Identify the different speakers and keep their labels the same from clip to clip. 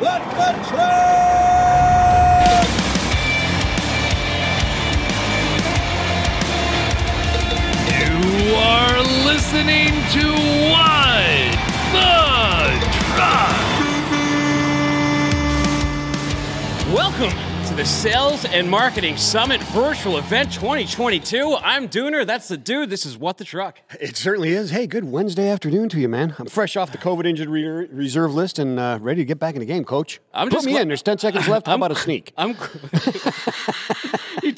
Speaker 1: Let truck!
Speaker 2: You are listening to the Sales and Marketing Summit Virtual Event 2022. I'm Dooner. That's the dude. This is What the Truck.
Speaker 3: It certainly is. Hey, good Wednesday afternoon to you, man. I'm fresh off the COVID injured re- reserve list and uh, ready to get back in the game, coach.
Speaker 2: I'm
Speaker 3: Put
Speaker 2: just
Speaker 3: me
Speaker 2: gla-
Speaker 3: in. There's 10 seconds left. How
Speaker 2: I'm-
Speaker 3: about a sneak?
Speaker 2: I'm.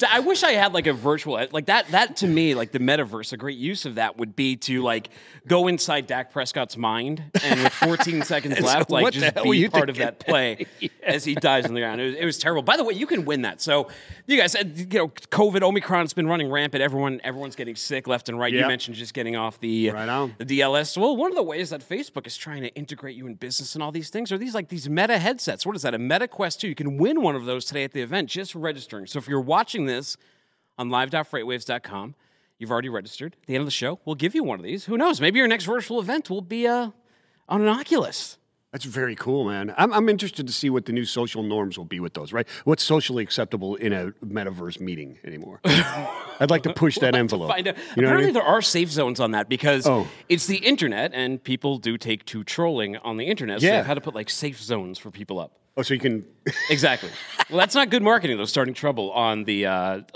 Speaker 2: I wish I had like a virtual uh, like that. That to me, like the metaverse, a great use of that would be to like go inside Dak Prescott's mind and with 14 seconds left, like
Speaker 3: what the
Speaker 2: just be part of that play as he dies on the ground. It was, it was terrible. By the way, you can win that. So you guys, said, you know, COVID, Omicron's been running rampant. Everyone, everyone's getting sick left and right. You mentioned just getting off the
Speaker 3: Right
Speaker 2: the DLS. Well, one of the ways that Facebook is trying to integrate you in business and all these things are these like these Meta headsets. What is that? A Meta Quest 2. You can win one of those today at the event just for registering. So if you're watching this on live.freightwaves.com, you've already registered. At the end of the show, we'll give you one of these. Who knows? Maybe your next virtual event will be uh, on an Oculus.
Speaker 3: That's very cool, man. I'm, I'm interested to see what the new social norms will be with those, right? What's socially acceptable in a metaverse meeting anymore? I'd like to push that envelope.
Speaker 2: Find out.
Speaker 3: You know what I
Speaker 2: Apparently,
Speaker 3: mean?
Speaker 2: there are safe zones on that because
Speaker 3: Oh.
Speaker 2: it's the internet, and people do take to trolling on the internet. So
Speaker 3: Yeah.
Speaker 2: they've had to put like safe zones for people up.
Speaker 3: Oh, so you can.
Speaker 2: Exactly. well, that's not good marketing, though. Starting trouble on the uh,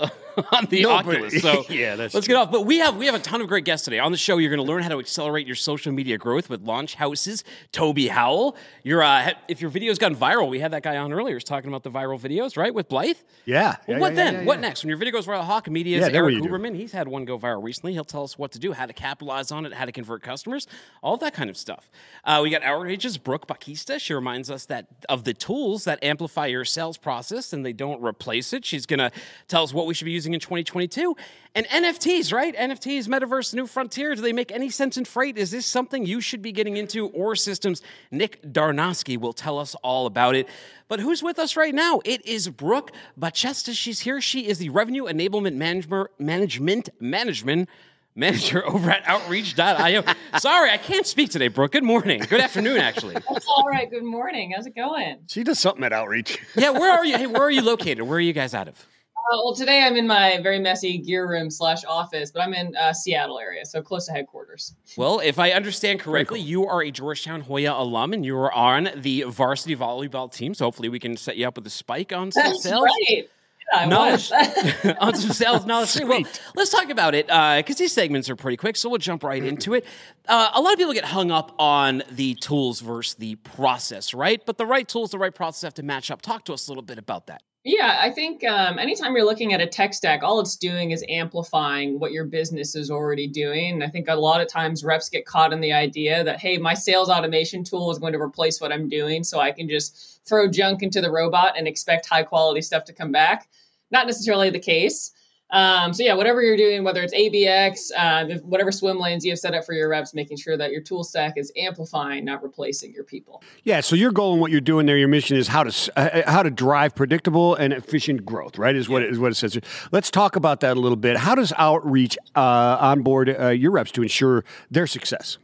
Speaker 2: on the
Speaker 3: No, but-
Speaker 2: Oculus. So
Speaker 3: Yeah, that's
Speaker 2: let's
Speaker 3: true.
Speaker 2: get off. But we have we have a ton of great guests today on the show. You're going to learn how to accelerate your social media growth with Launch House's Toby Howell. Your uh, if your video's gone viral, we had that guy on earlier. He's talking about the viral videos, right? With Blythe.
Speaker 3: Yeah.
Speaker 2: Well,
Speaker 3: yeah,
Speaker 2: what
Speaker 3: yeah,
Speaker 2: then?
Speaker 3: yeah,
Speaker 2: What next? When your video goes viral, Hawke Media's
Speaker 3: Yeah, Erik?
Speaker 2: Huberman, he's had one go viral recently. He'll tell us what to do, how to capitalize on it, how to convert customers, all that kind of stuff. Uh, we got Outreach's Brooke Bachesta. She reminds us that of the tools that amplify your sales process and they don't replace it. She's going to tell us what we should be using in 2022. And NFTs, right? NFTs, Metaverse, New Frontier. Do they make any sense in freight? Is this something you should be getting into ORE-Systems? Nick Donarski will tell us all about it. But who's with us right now? It is Brooke Bachesta. She's here. She is the Revenue Enablement Management Management Management Manager over at Outreach.io. Sorry, I can't speak today, Brooke. Good morning. Good afternoon, actually.
Speaker 4: That's all right. Good morning. How's it going?
Speaker 3: She does something at Outreach.
Speaker 2: Yeah, where are you? Hey, where are you located? Where are you guys out of?
Speaker 4: Uh, well, today I'm in my very messy gear room slash office, but I'm in uh, Seattle area, so close to headquarters.
Speaker 2: Well, if I understand correctly, you are a Georgetown Hoya alum and you are on the varsity volleyball team. So hopefully we can set you up with a spike on some
Speaker 4: That's
Speaker 2: sales.
Speaker 4: right. I
Speaker 2: knowledge on some sales knowledge. Well, let's talk about it because these segments are pretty quick, so we'll jump right into it. Uh, a lot of people get hung up on the tools versus the process, right? But the right tools, the right process have to match up. Talk to us a little bit about that.
Speaker 4: Yeah, I think um, anytime you're looking at a tech stack, all it's doing is amplifying what your business is already doing. And I think a lot of times reps get caught in the idea that, hey, my sales automation tool is going to replace what I'm doing, so I can just throw junk into the robot and expect high quality stuff to come back. Not necessarily the case. Um, so yeah, whatever you're doing, whether it's ABX, uh, whatever swim lanes you have set up for your reps, making sure that your tool stack is amplifying, not replacing your people.
Speaker 3: Yeah, so your goal and what you're doing there, your mission is how to uh, how to drive predictable and efficient growth, right? Is what it, is what it says. Let's talk about that a little bit. How does outreach uh, onboard uh, your reps to ensure their success?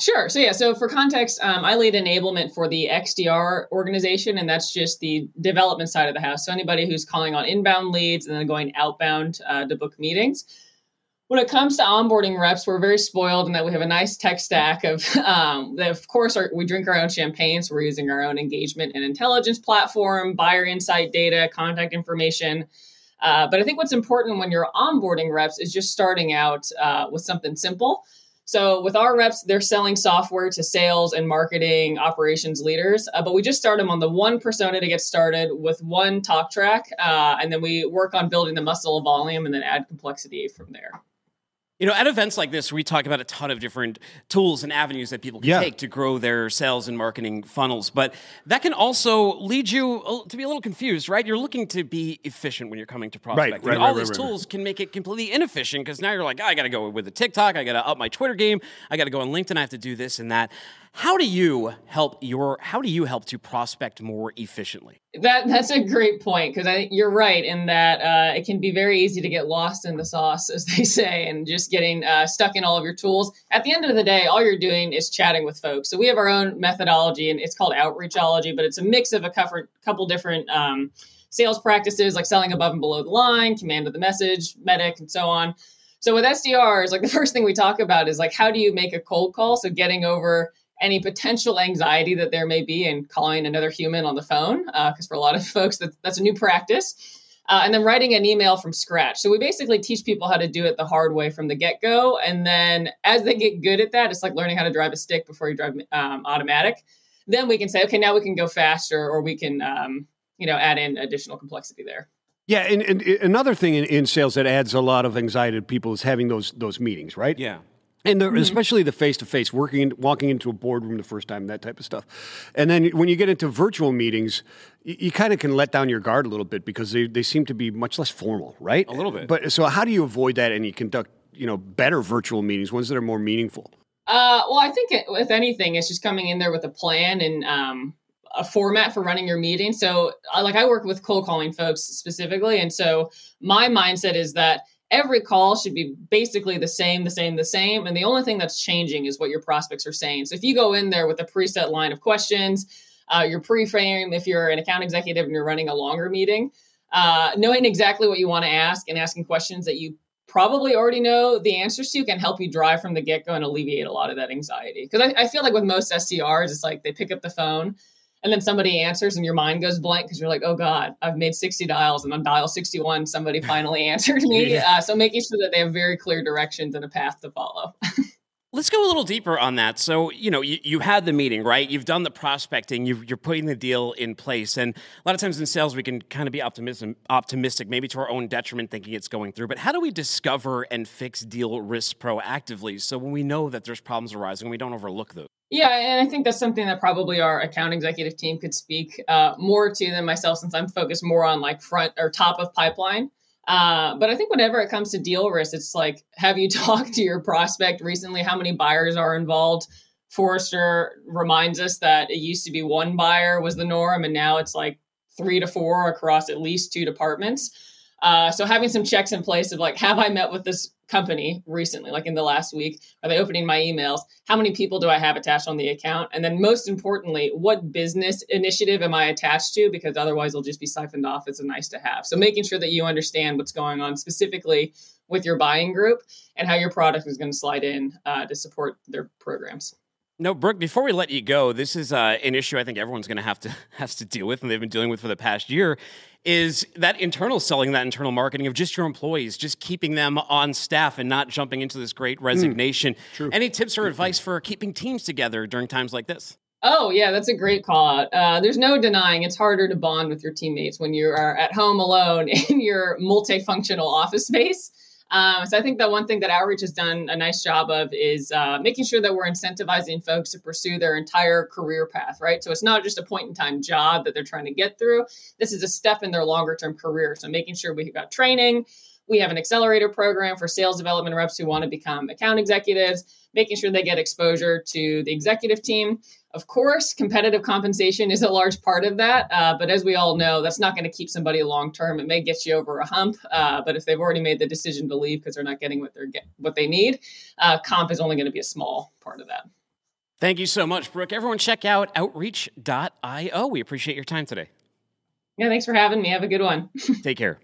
Speaker 4: Sure. So yeah. So for context, um, I lead enablement for the XDR organization, and that's just the development side of the house. So anybody who's calling on inbound leads and then going outbound uh, to book meetings. When it comes to onboarding reps, we're very spoiled in that we have a nice tech stack of, um, that of course, our, we drink our own champagne, so we're using our own engagement and intelligence platform, buyer insight data, contact information. Uh, but I think what's important when you're onboarding reps is just starting out uh, with something simple. So with our reps, they're selling software to sales and marketing operations leaders, uh, but we just start them on the one persona to get started with one talk track, uh, and then we work on building the muscle of volume and then add complexity from there.
Speaker 2: You know, at events like this, we talk about a ton of different tools and avenues that people can
Speaker 3: Yeah.
Speaker 2: take to grow their sales and marketing funnels. But that can also lead you to be a little confused, right? You're looking to be efficient when you're coming to prospecting.
Speaker 3: right,
Speaker 2: All
Speaker 3: right,
Speaker 2: these
Speaker 3: right, right,
Speaker 2: tools can make it completely inefficient because now you're like, "Oh, I got to go with the TikTok, I got to up my Twitter game, I got to go on LinkedIn, I have to do this and that. How do you help your how do you help to prospect more efficiently?
Speaker 4: That that's a great point because I think you're right in that uh, it can be very easy to get lost in the sauce, as they say, and just getting uh, stuck in all of your tools. At the end of the day, all you're doing is chatting with folks. So we have our own methodology, and it's called outreachology, but it's a mix of a couple, different um, sales practices like selling above and below the line, command of the message, MEDDIC, and so on. So with SDRs, like the first thing we talk about is like how do you make a cold call? So getting over any potential anxiety that there may be in calling another human on the phone, because uh, for a lot of folks that, that's a new practice. Uh, and then writing an email from scratch. So we basically teach people how to do it the hard way from the get go. And then as they get good at that, it's like learning how to drive a stick before you drive um, automatic. Then we can say, okay, now we can go faster, or we can, um, you know, add in additional complexity there.
Speaker 3: Yeah, and, and another thing in, in, sales that adds a lot of anxiety to people is having those those meetings, right?
Speaker 2: Yeah.
Speaker 3: And the, mm-hmm. especially the face to face, working, walking into a boardroom the first time, that type of stuff. And then when you get into virtual meetings, you, you kind of can let down your guard a little bit because they, they seem to be much less formal, right?
Speaker 2: A little bit.
Speaker 3: But so, how do you avoid that and you conduct you know better virtual meetings, ones that are more meaningful?
Speaker 4: Uh, well, I think it, with anything, it's just coming in there with a plan and um, a format for running your meeting. So, uh, like I work with cold calling folks specifically, and so my mindset is that every call should be basically the same, the same, the same, and the only thing that's changing is what your prospects are saying. So, if you go in there with a preset line of questions, uh, your pre-frame, if you're an account executive and you're running a longer meeting, uh, knowing exactly what you want to ask and asking questions that you probably already know the answers to can help you drive from the get-go and alleviate a lot of that anxiety. Because I, I feel like with most SDRs, it's like they pick up the phone and then somebody answers and your mind goes blank because you're like oh god i've made 60 dials and on dial 61 somebody finally answered me. Yeah. uh, so making sure that they have very clear directions and a path to follow
Speaker 2: Let's go a little deeper on that. So, you know, you, you had the meeting, right? You've done the prospecting, you are putting the deal in place. And a lot of times in sales, we can kind of be optimism, optimistic, maybe to our own detriment, thinking it's going through. But how do we discover and fix deal risks proactively so when we know that there's problems arising, we don't overlook those?
Speaker 4: Yeah, and I think that's something that probably our account executive team could speak uh, more to than myself, since I'm focused more on like front or top of pipeline. Uh, but I think whenever it comes to deal risk, it's like, have you talked to your prospect recently? How many buyers are involved? Forrester reminds us that it used to be one buyer was the norm, and now it's like three to four across at least two departments. Uh, so having some checks in place of like, have I met with this company recently, like in the last week? Are they opening my emails? How many people do I have attached on the account? And then most importantly, what business initiative am I attached to? Because otherwise it'll just be siphoned off as a nice to have. So making sure that you understand what's going on specifically with your buying group and how your product is going to slide in uh, to support their programs.
Speaker 2: No, Brooke. Before we let you go, this is uh, an issue I think everyone's going to have to has to deal with, and they've been dealing with for the past year. Is that internal selling, that internal marketing of just your employees, just keeping them on staff and not jumping into this great hmm. resignation? Mm, Any tips or advice for keeping teams together during times like this?
Speaker 4: Oh yeah, that's a great call out. Uh, there's no denying it's harder to bond with your teammates when you are at home alone in your multifunctional office space. Um, so I think that one thing that Outreach has done a nice job of is uh, making sure that we're incentivizing folks to pursue their entire career path, right? So it's not just a point in time job that they're trying to get through. This is a step in their longer term career. So making sure we've got training, we have an accelerator program for sales development reps who want to become account executives, making sure they get exposure to the executive team. Of course, competitive compensation is a large part of that. Uh, but as we all know, that's not going to keep somebody long term. It may get you over a hump. Uh, but if they've already made the decision to leave because they're not getting what they're get, what they need, uh, comp is only going to be a small part of that.
Speaker 2: Thank you so much, Brooke. Everyone, check out outreach.io. We appreciate your time today.
Speaker 4: Yeah, thanks for having me. Have a good one.
Speaker 2: Take care.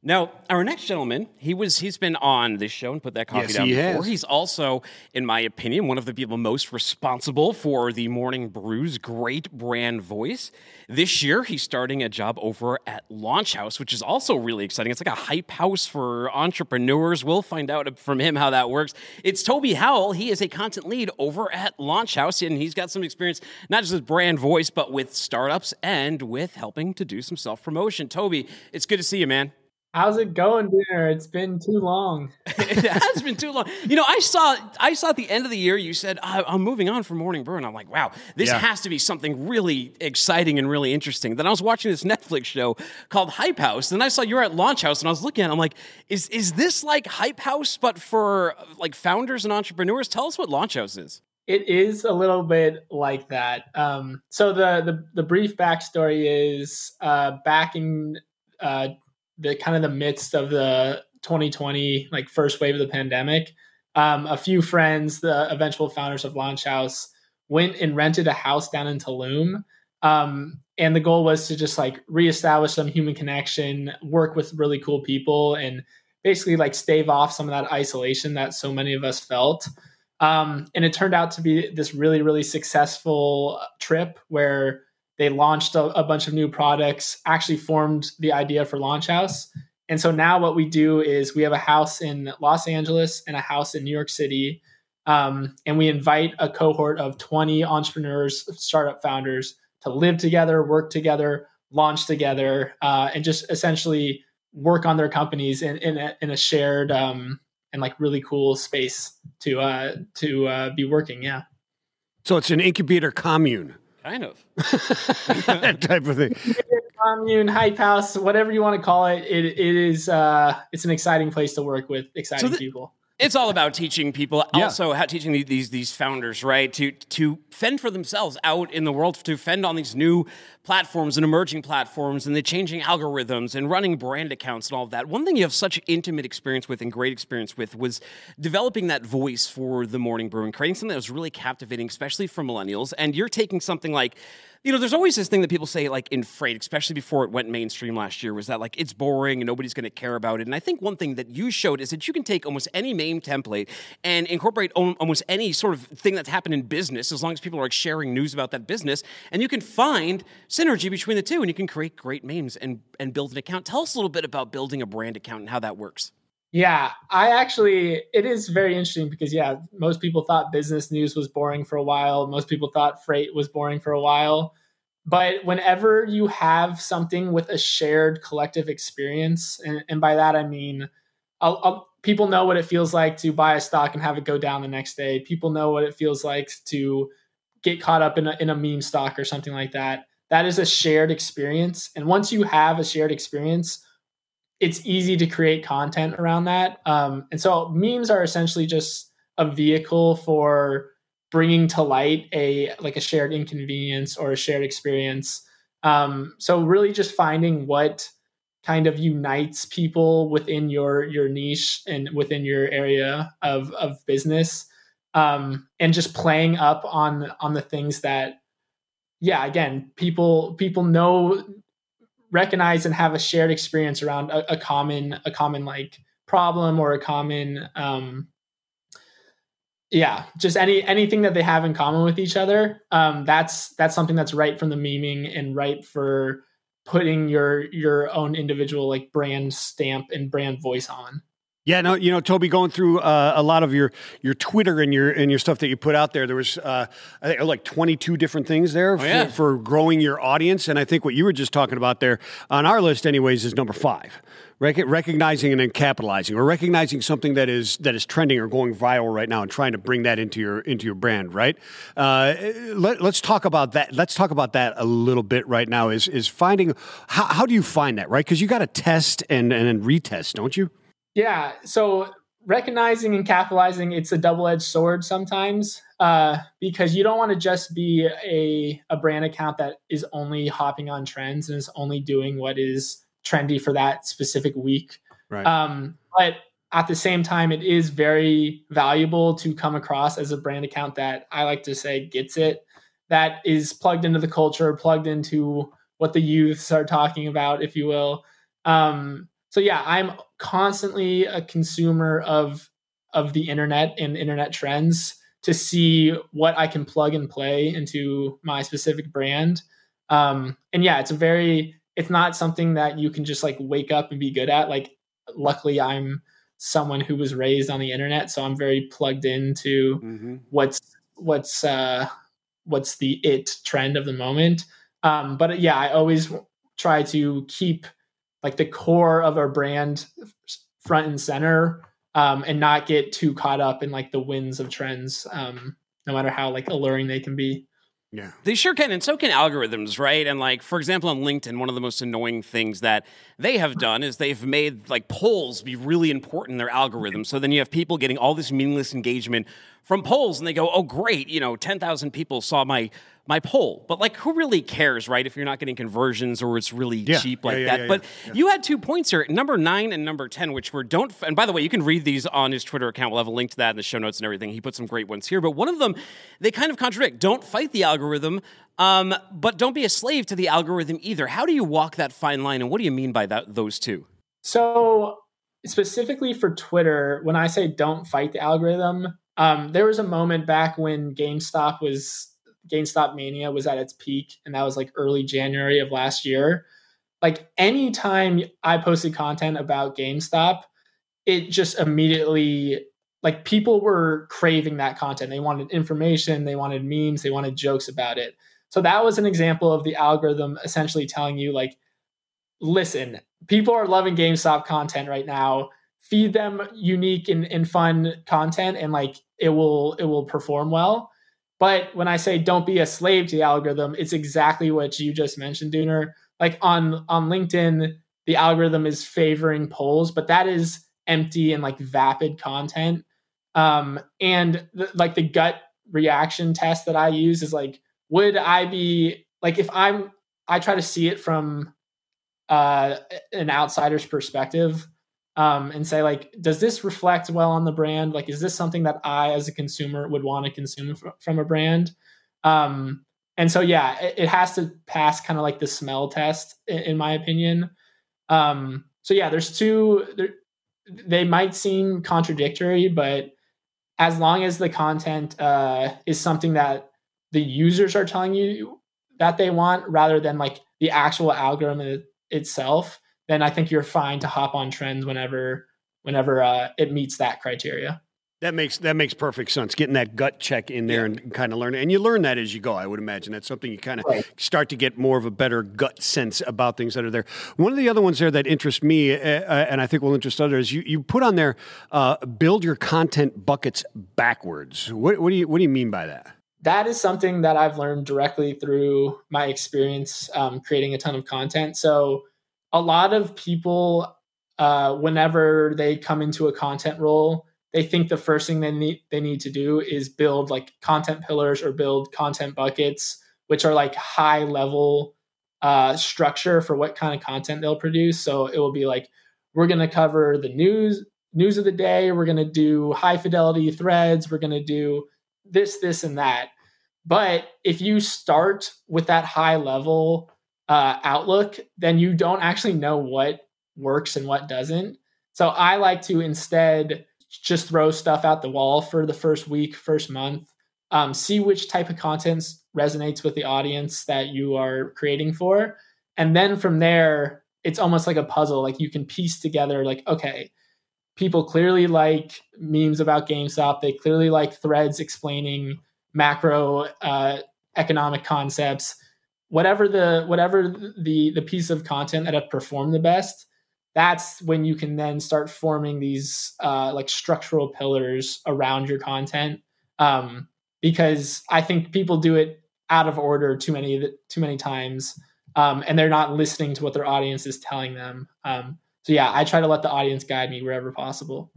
Speaker 2: Now, our next gentleman, he was he's been on this show and put that coffee
Speaker 3: yes,
Speaker 2: down
Speaker 3: he
Speaker 2: before.
Speaker 3: Has.
Speaker 2: He's also, in my opinion, one of the people most responsible for the Morning Brew's great brand voice. This year, he's starting a job over at Launch House, which is also really exciting. It's like a hype house for entrepreneurs. We'll find out from him how that works. It's Toby Howell. He is a content lead over at Launch House, and he's got some experience not just with brand voice, but with startups and with helping to do some self promotion. Toby, it's good to see you, man.
Speaker 5: How's it going, Dooner? It's been too long.
Speaker 2: it has been too long. You know, I saw I saw at the end of the year you said I'm moving on from Morning Brew, and I'm like, wow, this yeah. has to be something really exciting and really interesting. Then I was watching this Netflix show called Hype House, and I saw you're at Launch House, and I was looking at, it, I'm like, is is this like Hype House but for like founders and entrepreneurs? Tell us what Launch House is.
Speaker 5: It is a little bit like that. Um, so the, the the brief backstory is uh, back in uh, the kind of the midst of the 2020 like first wave of the pandemic. Um, a few friends, the eventual founders of Launch House, went and rented a house down in Tulum. Um, and the goal was to just like reestablish some human connection, work with really cool people, and basically like stave off some of that isolation that so many of us felt. Um, and it turned out to be this really, really successful trip where they launched a, a, bunch of new products, actually formed the idea for Launch House. And so now what we do is we have a house in Los Angeles and a house in New York City. Um, and we invite a cohort of 20 entrepreneurs, startup founders to live together, work together, launch together, uh, and just essentially work on their companies in, in, a, in a shared um, and like really cool space to uh, to uh, be working. Yeah.
Speaker 3: So it's an incubator commune.
Speaker 2: Kind of.
Speaker 3: that type of thing.
Speaker 5: Commune, hype house, whatever you want to call it. It, it is uh, it's an exciting place to work with exciting so the, people
Speaker 2: it's all about teaching people, yeah. also how teaching these these founders, right, to to fend for themselves out in the world, to fend on these new platforms and emerging platforms and the changing algorithms and running brand accounts and all of that. One thing you have such intimate experience with and great experience with was developing that voice for the morning brew and creating something that was really captivating, especially for millennials. And you're taking something like you know, there's always this thing that people say, like in freight, especially before it went mainstream last year, was that like it's boring and nobody's going to care about it. And I think one thing that you showed is that you can take almost any meme template and incorporate almost any sort of thing that's happened in business, as long as people are like sharing news about that business, and you can find synergy between the two, and you can create great memes and and build an account. Tell us a little bit about building a brand account and how that works.
Speaker 5: Yeah, I actually, it is very interesting because, yeah, most people thought business news was boring for a while. Most people thought freight was boring for a while. But whenever you have something with a shared collective experience, and, and by that I mean, I'll, I'll, people know what it feels like to buy a stock and have it go down the next day. People know what it feels like to get caught up in a, in a meme stock or something like that. That is a shared experience. And once you have a shared experience, it's easy to create content around that. Um, and so memes are essentially just a vehicle for bringing to light a like a shared inconvenience or a shared experience. Um, so really just finding what kind of unites people within your your niche and within your area of of business um, and just playing up on on the things that yeah again people people know recognize and have a shared experience around a, a common a common like problem or a common um, yeah just any anything that they have in common with each other um, that's that's something that's right from the memeing and right for putting your your own individual like brand stamp and brand voice on
Speaker 3: yeah, no, you know, Toby, going through uh, a lot of your your Twitter and your and your stuff that you put out there, there was uh, I think like twenty two different things there
Speaker 2: oh,
Speaker 3: for,
Speaker 2: yeah.
Speaker 3: for, growing your audience, and I think what you were just talking about there on our list, anyways, is number five. Rec- recognizing and then capitalizing, or recognizing something that is that is trending or going viral right now, and trying to bring that into your into your brand, right? Uh, let, us talk about that. Let's talk about that a little bit right now. Is is finding how, how do you find that, right? Because you got to test and and retest, don't you?
Speaker 5: Yeah. So recognizing and capitalizing, it's a double edged sword sometimes uh, because you don't want to just be a, a brand account that is only hopping on trends and is only doing what is trendy for that specific week.
Speaker 3: Right.
Speaker 5: Um, but at the same time, it is very valuable to come across as a brand account that I like to say gets it, that is plugged into the culture, plugged into what the youths are talking about, if you will. Um, so yeah, I'm constantly a consumer of of the internet and internet trends to see what I can plug and play into my specific brand. Um, and yeah, it's a very it's not something that you can just like wake up and be good at. Like luckily I'm someone who was raised on the internet, so I'm very plugged into mm-hmm. what's what's uh what's the it trend of the moment. Um, but yeah, I always try to keep like the core of our brand front and center um, and not get too caught up in like the winds of trends um, no matter how like alluring they can be
Speaker 3: Yeah.
Speaker 2: They sure can, and so can algorithms, right? And like, for example, on LinkedIn, one of the most annoying things that they have done is they've made like polls be really important in their algorithm. So then you have people getting all this meaningless engagement from polls, and they go, "Oh, great! You know, ten thousand people saw my my poll." But like, who really cares, right? If you're not getting conversions or it's really
Speaker 3: Yeah.
Speaker 2: cheap like
Speaker 3: yeah,
Speaker 2: that.
Speaker 3: yeah,
Speaker 2: but
Speaker 3: yeah.
Speaker 2: you had two points here, number nine and number ten, which were don't. And by the way, you can read these on his Twitter account. We'll have a link to that in the show notes and everything. He put some great ones here, but one of them they kind of contradict. Don't fight the algorithm. Um, but don't be a slave to the algorithm either. How do you walk that fine line, and what do you mean by that? Those two.
Speaker 5: So specifically for Twitter, when I say don't fight the algorithm, um, there was a moment back when GameStop was GameStop mania was at its peak, and that was like early January of last year. Like anytime I posted content about GameStop, it just immediately like people were craving that content. They wanted information, they wanted memes, they wanted jokes about it. So that was an example of the algorithm essentially telling you like listen, people are loving GameStop content right now. Feed them unique and, and fun content and like it will it will perform well. But when I say don't be a slave to the algorithm, it's exactly what you just mentioned, Dooner. Like on on LinkedIn, the algorithm is favoring polls, but that is empty and like vapid content. Um, and the, like the gut reaction test that I use is like, would I be like if I'm I try to see it from uh, an outsider's perspective um, and say like does this reflect well on the brand? Like is this something that i as a consumer would want to consume f- from a brand? Um, and so yeah it, it has to pass kind of like the smell test in, in my opinion. Um, so yeah there's two there, they might seem contradictory but as long as the content uh, is something that the users are telling you that they want rather than like the actual algorithm itself, then I think you're fine to hop on trends whenever whenever uh, it meets that criteria.
Speaker 3: That makes that makes perfect sense. Getting that gut check in there and kind of learn it, and you learn that as you go. I would imagine that's something you kind of
Speaker 5: Right.
Speaker 3: start to get more of a better gut sense about things that are there. One of the other ones there that interests me, uh, uh, and I think will interest others, you you put on there, uh, build your content buckets backwards. What, what do you what do you mean by that?
Speaker 5: That is something that I've learned directly through my experience um, creating a ton of content. So a lot of people, uh, whenever they come into a content role, they think the first thing they need they need to do is build like content pillars or build content buckets, which are like high level uh, structure for what kind of content they'll produce. So it will be like we're going to cover the news news of the day. We're going to do high fidelity threads. We're going to do this, this, and that. But if you start with that high level uh, outlook, then you don't actually know what works and what doesn't. So I like to instead just throw stuff out the wall for the first week, first month, um, see which type of content resonates with the audience that you are creating for. And then from there, it's almost like a puzzle. Like you can piece together, like, okay, people clearly like memes about GameStop. They clearly like threads explaining macro uh, economic concepts. Whatever the whatever the the piece of content that have performed the best, that's when you can then start forming these uh, like structural pillars around your content. Um, because I think people do it out of order too many too many times, um, and they're not listening to what their audience is telling them. Um, so yeah, I try to let the audience guide me wherever possible.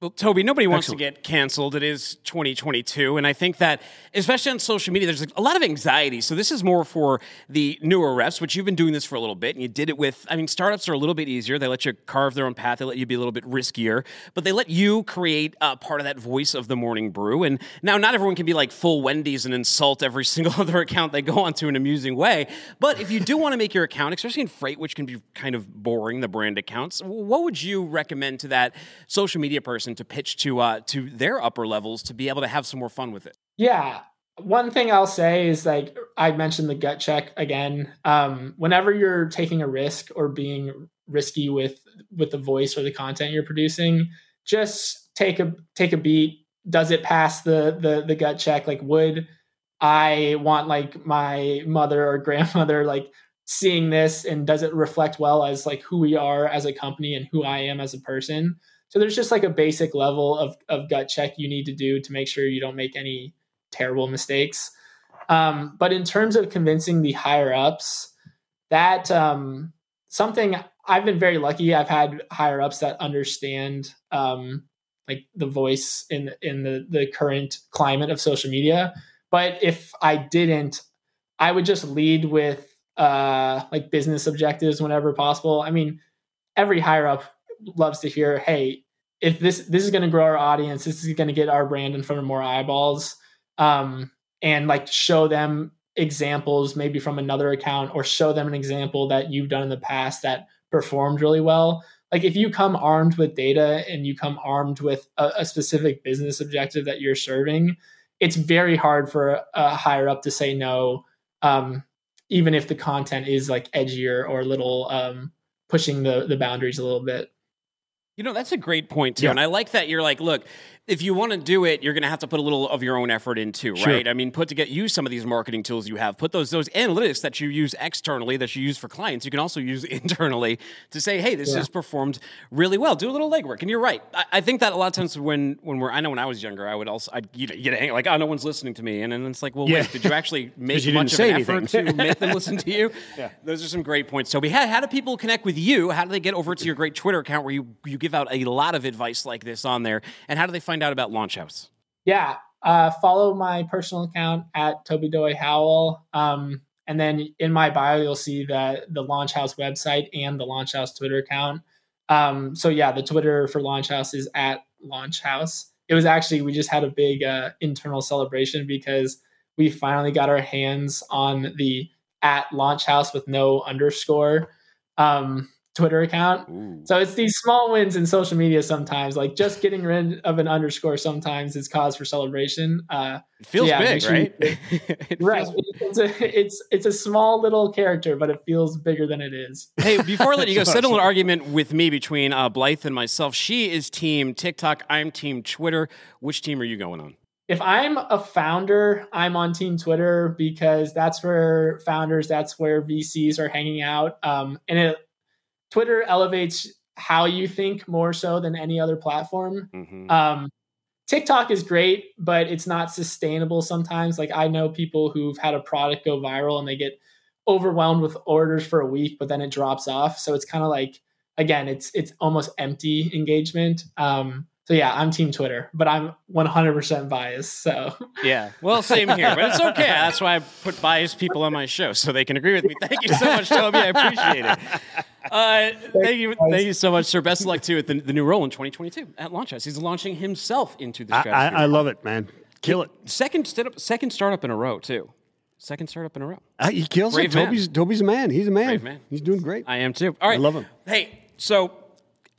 Speaker 2: Well, Toby, nobody wants
Speaker 3: Excellent.
Speaker 2: to get canceled. It is 2022. And I think that, especially on social media, there's a lot of anxiety. So, this is more for the newer reps, which you've been doing this for a little bit. And you did it with, I mean, startups are a little bit easier. They let you carve their own path, they let you be a little bit riskier, but they let you create uh, part of that voice of the morning brew. And now, not everyone can be like full Wendy's and insult every single other account they go onto in an amusing way. But if you do want to make your account, especially in freight, which can be kind of boring, the brand accounts, what would you recommend to that social media person to pitch to uh, to their upper levels to be able to have some more fun with it?
Speaker 5: Yeah. One thing I'll say is like I mentioned the gut check again. Um, whenever you're taking a risk or being risky with with the voice or the content you're producing, just take a take a beat. Does it pass the the the gut check? Like, would I want like my mother or grandmother like seeing this, and does it reflect well as like who we are as a company and who I am as a person? So there's just like a basic level of of gut check you need to do to make sure you don't make any terrible mistakes. Um, but in terms of convincing the higher ups, that um, something I've been very lucky. I've had higher ups that understand um, like the voice in in the the current climate of social media. But if I didn't, I would just lead with uh, like business objectives whenever possible. I mean, every higher up loves to hear, "Hey, if this this is going to grow our audience, this is going to get our brand in front of more eyeballs." Um, and like show them examples maybe from another account or show them an example that you've done in the past that performed really well like if you come armed with data and you come armed with a, a specific business objective that you're serving it's very hard for a, higher up to say no um, even if the content is like edgier or a little um, pushing the the boundaries a little bit
Speaker 2: you know, that's a great point too.
Speaker 3: Yeah.
Speaker 2: And I like that you're like, look, if you want to do it, you're going to have to put a little of your own effort into,
Speaker 3: Sure.
Speaker 2: right? I mean, put to get use some of these marketing tools you have. Put those those analytics that you use externally that you use for clients. You can also use internally to say, hey, this
Speaker 5: Yeah.
Speaker 2: has performed really well. Do a little legwork. And you're right. I, I think that a lot of times when when we're, I know when I was younger, I would also I'd you know, get like, oh, no one's listening to me, and then it's like, well,
Speaker 3: Yeah.
Speaker 2: wait, did you actually make
Speaker 3: you
Speaker 2: much of an effort to make them listen to you? Yeah. Those are some great points. Toby, how, how do people connect with you? How do they get over to your great Twitter account where you you give out a lot of advice like this on there? And how do they find out about Launch House?
Speaker 5: yeah uh, follow my personal account at toby doy howell um, and then in my bio you'll see that the launch house website and the launch house twitter account. Um, so yeah the twitter for launch house is at launch house. It was actually we just had a big uh, internal celebration because we finally got our hands on the at launch house with no underscore. Um, twitter account
Speaker 2: Ooh.
Speaker 5: so it's these small wins in social media sometimes, like just getting rid of an underscore sometimes is cause for celebration. Uh,
Speaker 2: It feels
Speaker 5: yeah,
Speaker 2: big,
Speaker 5: sure you-
Speaker 2: right? It
Speaker 5: right.
Speaker 2: feels-
Speaker 5: It's a, it's it's a small little character, but it feels bigger than it is.
Speaker 2: Hey, before I let you go, settle an argument with me between uh, Blythe and myself. She is team TikTok. I'm team Twitter. Which team are you going on?
Speaker 5: If I'm a founder, I'm on Team Twitter because that's where founders, that's where VCs are hanging out. Um, and it, Twitter elevates how you think more so than any other platform.
Speaker 2: Mhm.
Speaker 5: Um, TikTok is great, but it's not sustainable sometimes. Like I know people who've had a product go viral and they get overwhelmed with orders for a week, but then it drops off. So it's kind of like again, it's it's almost empty engagement. Um, so yeah, I'm team Twitter, but I'm 100% biased. So
Speaker 2: Yeah. Well, same here, but it's okay. That's why I put biased people on my show so they can agree with me. Thank you so much, Toby. I appreciate it. Uh, thank you, thank you so much, sir. Best of luck too at the, the new role in 2022 at Launch House. He's launching himself into the
Speaker 3: I,
Speaker 2: strategy.
Speaker 3: I, I love it, man. Kill it.
Speaker 2: second startup, second startup in a row too. Second startup in a row.
Speaker 3: Uh, he kills
Speaker 2: Brave
Speaker 3: it.
Speaker 2: man.
Speaker 3: Toby's Toby's a man. He's a man.
Speaker 2: Brave man.
Speaker 3: He's doing great.
Speaker 2: I am too. All right, I
Speaker 3: love him.
Speaker 2: Hey, so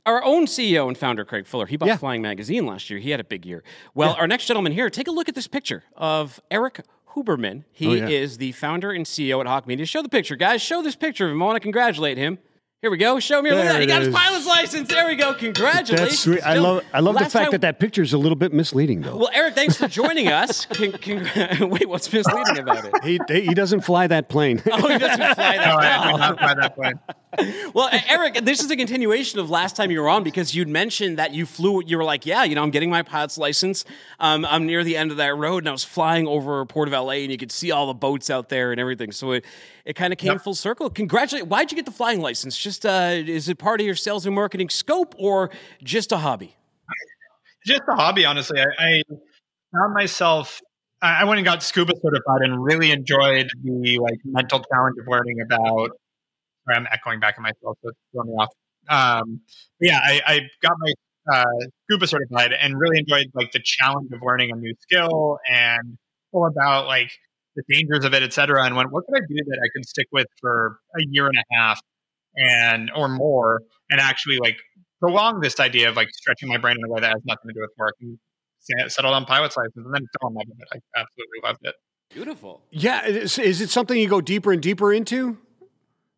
Speaker 2: our own CEO and founder Craig Fuller, he bought
Speaker 3: Yeah.
Speaker 2: Flying Magazine last year. He had a big year. Well, our next gentleman here, take a look at this picture of Erik Huberman. He
Speaker 3: Oh, yeah.
Speaker 2: is the founder and CEO at Hawke Media. Show the picture, guys. Show this picture of him. I want to congratulate him. Here we go. Show me. Look at
Speaker 3: There
Speaker 2: that. He got his pilot's license. There we go. Congratulations.
Speaker 3: That's sweet. I love I love the fact
Speaker 2: time-
Speaker 3: that that picture is a little bit misleading, though.
Speaker 2: Well, Erik, thanks for joining us. Con- con- Wait, what's misleading about it?
Speaker 3: he he doesn't fly that plane.
Speaker 2: Oh, he doesn't fly that
Speaker 6: No, I did not buy that plane.
Speaker 2: Well, Erik, this is a continuation of last time you were on because you'd mentioned that you flew. You were like, "Yeah, you know, I'm getting my pilot's license. Um, I'm near the end of that road, and I was flying over Port of LA, and you could see all the boats out there and everything. So it, it kind of came full circle. Congratulate! Why'd you get the flying license? Just uh, is it part of your sales and marketing scope, or just a hobby?
Speaker 6: Just a hobby, honestly. I, I found myself. I I went and got scuba certified and really enjoyed the like mental challenge of learning about. Sorry, I'm echoing back at myself, so it's throwing me off. Um, yeah, I, I got my uh, scuba certified and really enjoyed like the challenge of learning a new skill and all about like the dangers of it, et cetera. And went, what could I do that I can stick with for a year and a half and or more, and actually like prolong this idea of like stretching my brain in a way that has nothing to do with work and settled on pilot's license and then fell in love with it. I absolutely loved it.
Speaker 2: Beautiful.
Speaker 3: yeah, is, is it something you go deeper and deeper into,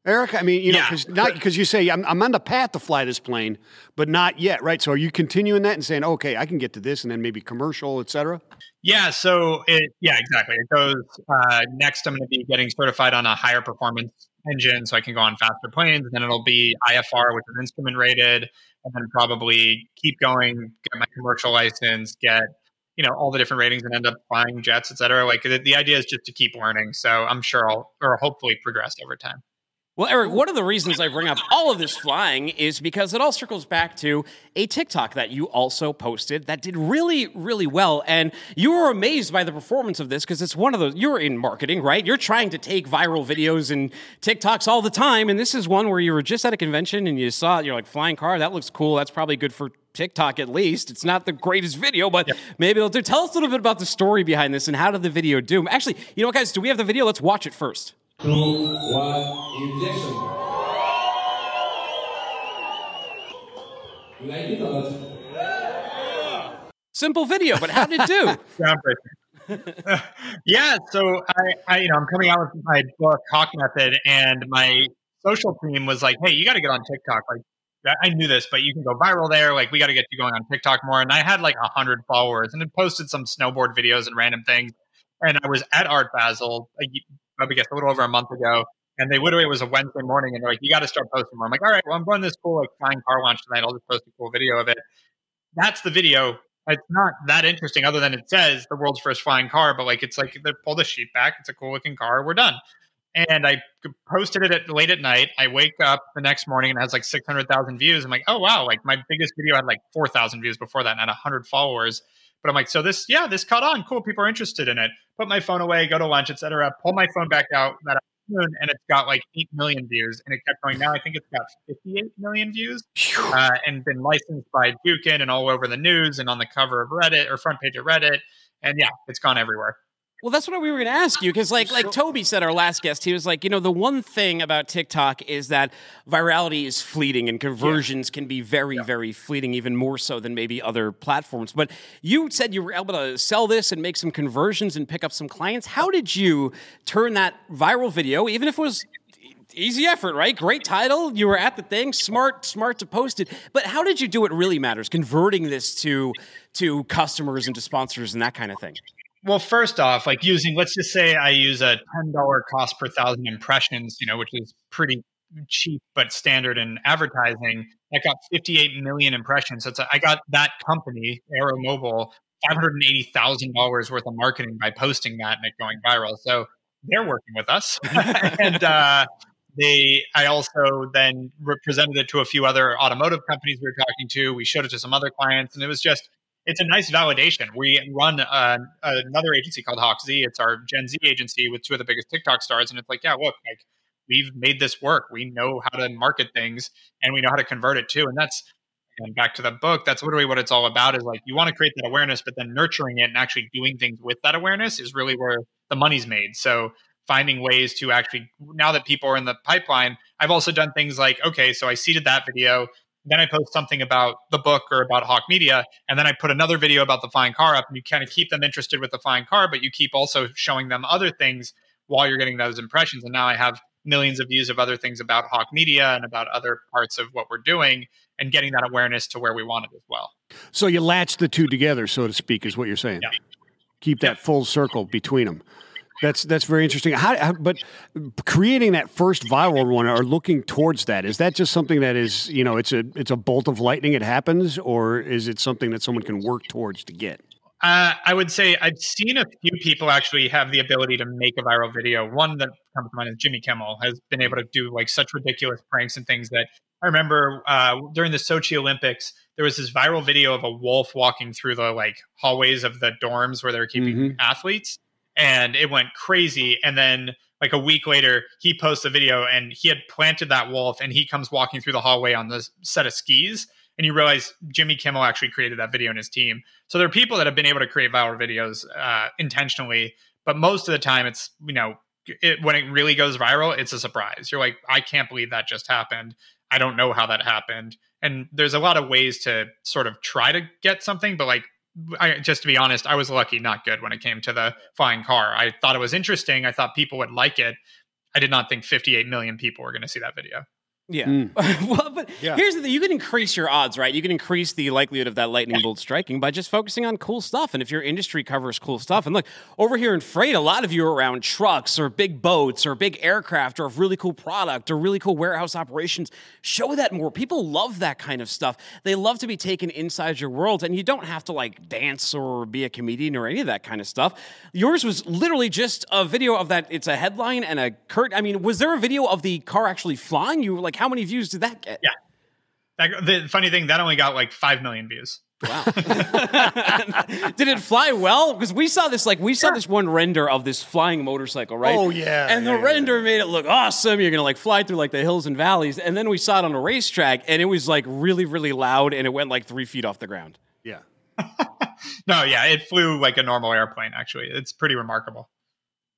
Speaker 3: Erik? I mean, you know,
Speaker 6: Yeah.
Speaker 3: because not because you say I'm, I'm on the path to fly this plane, but not yet, right? So are you continuing that and saying, okay, I can get to this, and then maybe commercial, et cetera?
Speaker 6: Yeah, so it yeah, exactly. It goes uh, next. I'm going to be getting certified on a higher performance engine, so I can go on faster planes. And then it'll be IFR, which is instrument rated, and then probably keep going, get my commercial license, get you know all the different ratings and end up flying jets, et cetera. Like the, the idea is just to keep learning. So I'm sure I'll or hopefully progress over time.
Speaker 2: Well, Erik, one of the reasons I bring up all of this flying is because it all circles back to a TikTok that you also posted that did really, really well. And you were amazed by the performance of this because it's one of those, you're in marketing, right? You're trying to take viral videos and TikToks all the time. And this is one where you were just at a convention and you saw, it, you're like, flying car, that looks cool. That's probably good for TikTok at least. It's not the greatest video, but yep. maybe it'll do. Tell us a little bit about the story behind this and how did the video do? Actually, you know what, guys? Do we have the video? Let's watch it first. Two, one, injection. You like it or not? Simple video, but how did it
Speaker 6: do? yeah, so I, I, you know, I'm coming out with my book Hawke Method, and my social team was like, "Hey, you got to get on TikTok." Like, I knew this, but you can go viral there. Like, we got to get you going on TikTok more. And I had like a hundred followers, and had posted some snowboard videos and random things. And I was at Art Basel, I guess a little over a month ago. And they literally it was a Wednesday morning, and they're like, "You got to start posting more." I'm like, "All right, well, I'm going to this cool like flying car launch tonight. I'll just post a cool video of it." That's the video. It's not that interesting, other than it says the world's first flying car. But like, it's like they pull the sheet back. It's a cool looking car. We're done. And I posted it at, late at night. I wake up the next morning and it has like 600,000 views. I'm like, oh wow, like my biggest video had like 4,000 views before that and had 100 followers. But I'm like, so this, yeah, this caught on. Cool. People are interested in it. Put my phone away, go to lunch, etc. Pull my phone back out that afternoon, and it's got like 8 million views. And it kept going. Now I think it's got 58 million views uh, and been licensed by Jukin and all over the news and on the cover of Reddit or front page of Reddit. And yeah, it's gone everywhere.
Speaker 2: Well, that's what we were going to ask you because, like, like Toby said, our last guest, he was like, you know, the one thing about TikTok is that virality is fleeting and conversions yeah. can be very, yeah. very fleeting, even more so than maybe other platforms. But you said you were able to sell this and make some conversions and pick up some clients. How did you turn that viral video, even if it was easy effort, right? Great title. You were at the thing, smart, smart to post it. But how did you do It really matters, converting this to to customers and to sponsors and that kind of thing?
Speaker 6: Well, first off, like using, let's just say I use a $10 cost per thousand impressions, you know, which is pretty cheap but standard in advertising. I got 58 million impressions. So a, I got that company, AeroMobil, $580,000 worth of marketing by posting that and it going viral. So they're working with us. and uh, they, I also then presented it to a few other automotive companies we were talking to. We showed it to some other clients, and it was just it's a nice validation. We run uh, another agency called Hawk Z. It's our Gen Z agency with two of the biggest TikTok stars, and it's like, yeah, look, like we've made this work. We know how to market things, and we know how to convert it too. And that's and back to the book. That's literally what it's all about. Is like you want to create that awareness, but then nurturing it and actually doing things with that awareness is really where the money's made. So finding ways to actually now that people are in the pipeline i've also done things like okay so i seeded that video then I post something about the book or about Hawke Media, and then I put another video about the flying car up, and you kind of keep them interested with the flying car, but you keep also showing them other things while you're getting those impressions. And now I have millions of views of other things about Hawke Media and about other parts of what we're doing, and getting that awareness to where we want it as well.
Speaker 3: So you latch the two together, so to speak, is what you're saying. Yeah. Keep that yeah. full circle between them. That's that's very interesting. How, how, but creating that first viral one or looking towards that is that just something that is you know it's a it's a bolt of lightning. It happens, or is it something that someone can work towards to get?
Speaker 6: Uh, I would say I've seen a few people actually have the ability to make a viral video. One that comes to mind is Jimmy Kimmel has been able to do like such ridiculous pranks and things that I remember uh, during the Sochi Olympics, there was this viral video of a wolf walking through the like hallways of the dorms where they're keeping mm-hmm. athletes and it went crazy. And then like a week later, he posts a video and he had planted that wolf and he comes walking through the hallway on the set of skis. And you realize Jimmy Kimmel actually created that video in his team. So there are people that have been able to create viral videos uh, intentionally, but most of the time it's, you know, it, when it really goes viral, it's a surprise. You're like, I can't believe that just happened. I don't know how that happened. And there's a lot of ways to sort of try to get something, but like I, just to be honest, I was lucky, not good when it came to the flying car. I thought it was interesting. I thought people would like it. I did not think 58 million people were going to see that video.
Speaker 2: Yeah.
Speaker 3: Mm.
Speaker 2: well, but
Speaker 3: Yeah.
Speaker 2: here's the thing: you can increase your odds, right? You can increase the likelihood of that lightning bolt striking by just focusing on cool stuff. And if your industry covers cool stuff, and look over here in freight, a lot of you are around trucks or big boats or big aircraft or really cool product or really cool warehouse operations. Show that more. People love that kind of stuff. They love to be taken inside your world, and you don't have to like dance or be a comedian or any of that kind of stuff. Yours was literally just a video of that. It's a headline and a curt. I mean, was there a video of the car actually flying? You were like, how many views did that get?
Speaker 6: Yeah. That, the funny thing, that only got like 5 million views.
Speaker 2: Wow. Did it fly well? Because we saw this, like, we saw this one render of this flying motorcycle, right?
Speaker 3: Oh, yeah,
Speaker 2: And the
Speaker 3: yeah, yeah.
Speaker 2: render made it look awesome. You're going to, like, fly through, like, the hills and valleys. And then we saw it on a racetrack, and it was, like, really, really loud, and it went, like, three feet off the ground.
Speaker 3: Yeah.
Speaker 6: No, yeah, it flew like a normal airplane, actually. It's pretty remarkable.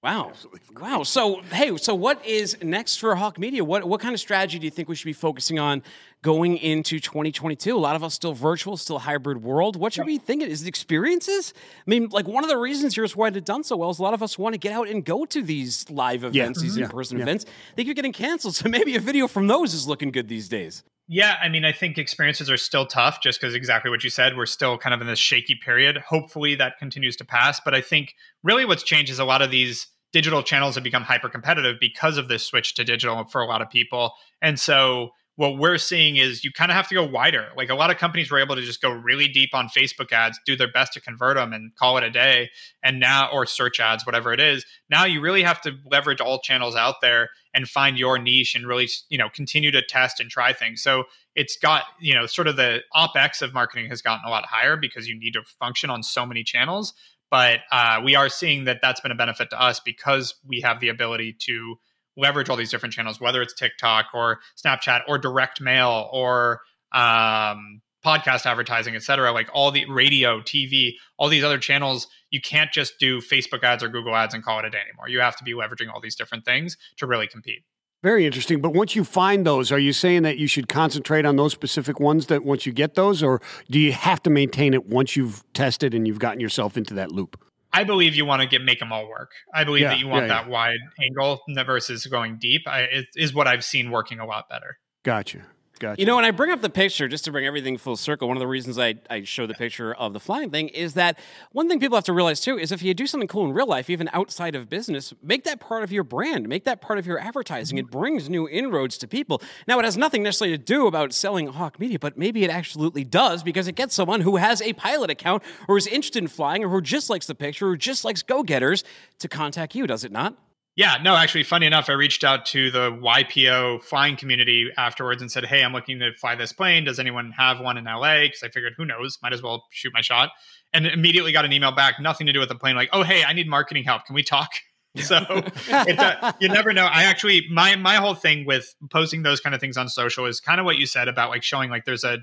Speaker 2: Wow. Wow. So, hey, so what is next for Hawke Media? What, what kind of strategy do you think we should be focusing on going into 2022? A lot of us still virtual, still hybrid world. What should we think? Is it experiences? I mean, like one of the reasons yours why it done so well is a lot of us want to get out and go to these live events, these
Speaker 3: Mhm.
Speaker 2: in person
Speaker 3: Yeah.
Speaker 2: events. They keep getting canceled. So maybe a video from those is looking good these days.
Speaker 6: Yeah, I mean, I think experiences are still tough just because exactly what you said. We're still kind of in this shaky period. Hopefully that continues to pass. But I think really what's changed is a lot of these digital channels have become hyper competitive because of this switch to digital for a lot of people. And so what we're seeing is you kind of have to go wider. Like a lot of companies were able to just go really deep on Facebook ads, do their best to convert them and call it a day. And now, or search ads, whatever it is. Now you really have to leverage all channels out there and find your niche and really, you know, continue to test and try things. So it's got, you know, sort of the OPEX of marketing has gotten a lot higher because you need to function on so many channels. But uh, we are seeing that that's been a benefit to us because we have the ability to leverage all these different channels, whether it's TikTok or Snapchat or direct mail or um, podcast advertising, et cetera, like all the radio, TV, all these other channels. You can't just do Facebook ads or Google ads and call it a day anymore. You have to be leveraging all these different things to really compete.
Speaker 3: Very interesting. But once you find those, are you saying that you should concentrate on those specific ones that once you get those, or do you have to maintain it once you've tested and you've gotten yourself into that loop?
Speaker 6: I believe you want to get make them all work. I believe
Speaker 3: Yeah,
Speaker 6: that you want
Speaker 3: yeah,
Speaker 6: that wide angle versus going deep. I, it is what I've seen working a lot better.
Speaker 3: Gotcha. Gotcha.
Speaker 2: You know, when I bring up the picture, just to bring everything full circle, one of the reasons I, I show the picture of the flying thing is that one thing people have to realize too is if you do something cool in real life, even outside of business, make that part of your brand, make that part of your advertising. It brings new inroads to people. Now, it has nothing necessarily to do about selling Hawke Media, but maybe it absolutely does because it gets someone who has a pilot account or is interested in flying or who just likes the picture or just likes go getters to contact you, does it not?
Speaker 6: Yeah, no, actually, funny enough, I reached out to the YPO flying community afterwards and said, "Hey, I'm looking to fly this plane. Does anyone have one in LA?" Because I figured, who knows, might as well shoot my shot. And immediately got an email back, nothing to do with the plane. Like, oh, hey, I need marketing help. Can we talk? so a, you never know. I actually my my whole thing with posting those kind of things on social is kind of what you said about like showing like there's a,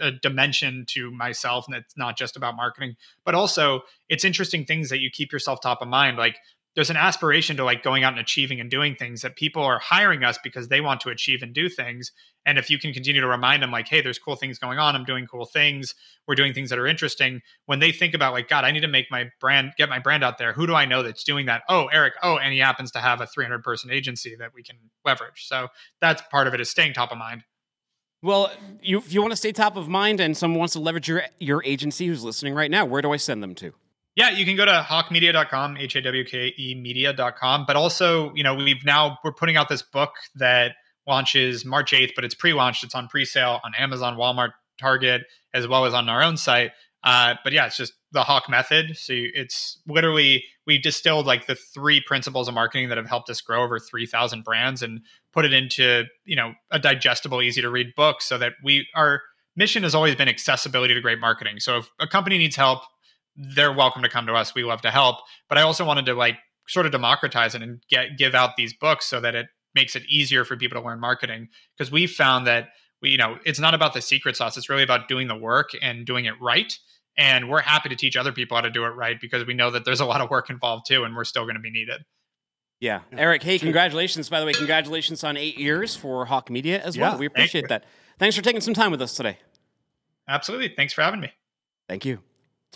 Speaker 6: a dimension to myself and it's not just about marketing, but also it's interesting things that you keep yourself top of mind. Like there's an aspiration to like going out and achieving and doing things that people are hiring us because they want to achieve and do things. And if you can continue to remind them, like, hey, there's cool things going on, I'm doing cool things, we're doing things that are interesting. When they think about like, God, I need to make my brand, get my brand out there. Who do I know that's doing that? Oh, Erik. Oh, and he happens to have a 300 person agency that we can leverage. So that's part of it is staying top of mind.
Speaker 2: Well, you, if you want to stay top of mind and someone wants to leverage your, your agency who's listening right now, where do I send them to?
Speaker 6: Yeah, you can go to hawkemedia.com, H A W K E media.com. But also, you know, we've now, we're putting out this book that launches March 8th, but it's pre launched. It's on pre sale on Amazon, Walmart, Target, as well as on our own site. Uh, but yeah, it's just the Hawke method. So you, it's literally, we distilled like the three principles of marketing that have helped us grow over 3,000 brands and put it into, you know, a digestible, easy to read book so that we, our mission has always been accessibility to great marketing. So if a company needs help, they're welcome to come to us. We love to help. But I also wanted to like sort of democratize it and get give out these books so that it makes it easier for people to learn marketing. Because we've found that we, you know, it's not about the secret sauce. It's really about doing the work and doing it right. And we're happy to teach other people how to do it right because we know that there's a lot of work involved too, and we're still going to be needed.
Speaker 2: Yeah. Erik, hey, congratulations, by the way. Congratulations on eight years for Hawke Media as well.
Speaker 3: Yeah.
Speaker 2: we appreciate
Speaker 6: you.
Speaker 2: that. Thanks for taking some time with us today.
Speaker 6: Absolutely. Thanks for having me.
Speaker 2: Thank you.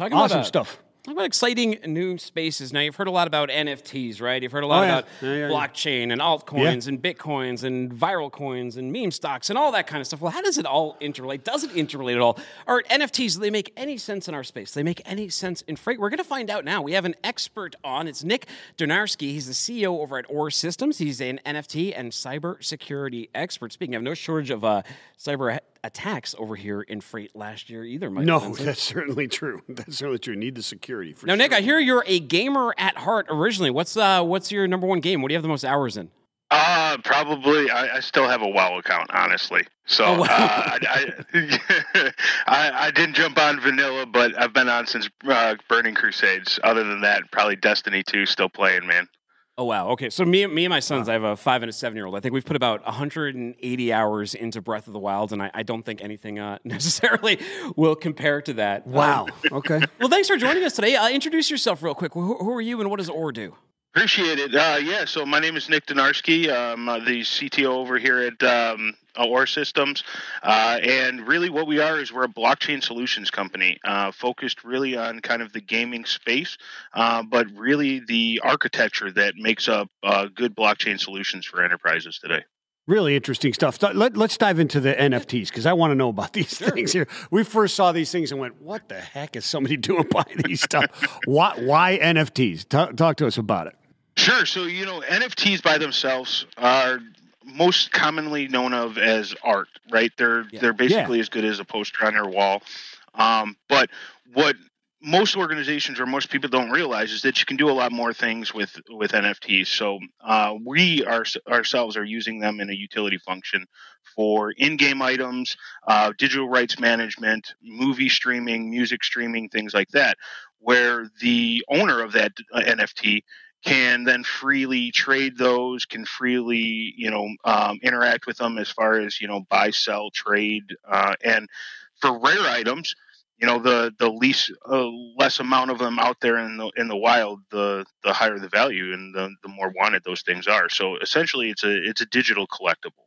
Speaker 2: Talking
Speaker 3: Awesome
Speaker 2: about,
Speaker 3: stuff.
Speaker 2: Talk about exciting new spaces. Now, you've heard a lot about NFTs, right? You've heard a lot
Speaker 3: Oh, yeah.
Speaker 2: about
Speaker 3: Yeah, yeah,
Speaker 2: blockchain and altcoins and bitcoins and viral coins and meme stocks and all that kind of stuff. Well, how does it all interrelate? Does it interrelate at all? Are NFTs, do they make any sense in our space? Do they make any sense in freight? We're going to find out now. We have an expert on. It's Nick Donarski. He's the CEO over at ORE-Systems. He's an NFT and cybersecurity expert. Speaking of no shortage of uh, cyber attacks over here in freight last year either, Mike.
Speaker 3: No,
Speaker 2: Vincent.
Speaker 3: that's certainly true. That's certainly true. Need the security for
Speaker 2: Now,
Speaker 3: sure.
Speaker 2: Nick, I hear you're a gamer at heart originally. What's uh, what's your number one game? What do you have the most hours in?
Speaker 7: Uh, probably. I, I still have a WoW account, honestly. So
Speaker 2: Oh, wow.
Speaker 7: uh, I, I, I, I didn't jump on vanilla, but I've been on since uh, Burning Crusades. Other than that, probably Destiny 2 still playing, man.
Speaker 2: Oh wow. Okay, so me, me and my sons, I have a five and a seven year old. I think we've put about 180 hours into Breath of the Wild, and I, I don't think anything uh, necessarily will compare to that.
Speaker 3: Wow.
Speaker 2: Um,
Speaker 3: Okay.
Speaker 2: well, thanks for joining us today. Uh, introduce yourself real quick. Who, who are you, and what does ORE do?
Speaker 7: Appreciate it. Uh, yeah, so my name is Nick Donarski. I'm uh, the CTO over here at um, ORE-Systems. Uh, and really, what we are is we're a blockchain solutions company uh, focused really on kind of the gaming space, uh, but really the architecture that makes up uh, good blockchain solutions for enterprises today.
Speaker 3: Really interesting stuff. Th- Let, us dive into the NFTs because I want to know about these things here. We first saw these things and went, "What the heck is somebody doing by these stuff? why, why NFTs? Ta- talk to us about it."
Speaker 7: Sure. So you know, NFTs by themselves are most commonly known of as art, right? They're
Speaker 2: Yeah.
Speaker 7: they're basically as good as a poster on your wall. Um, but what most organizations or most people don't realize is that you can do a lot more things with with NFTs. So uh, we are, ourselves are using them in a utility function for in-game items, uh, digital rights management, movie streaming, music streaming, things like that, where the owner of that uh, NFT can then freely trade those, can freely, you know, um, interact with them as far as, you know, buy, sell, trade. Uh, and for rare items, you know, the, the least, uh, less amount of them out there in the, in the wild, the, the higher the value and the, the more wanted those things are. So essentially it's a, it's a digital collectible.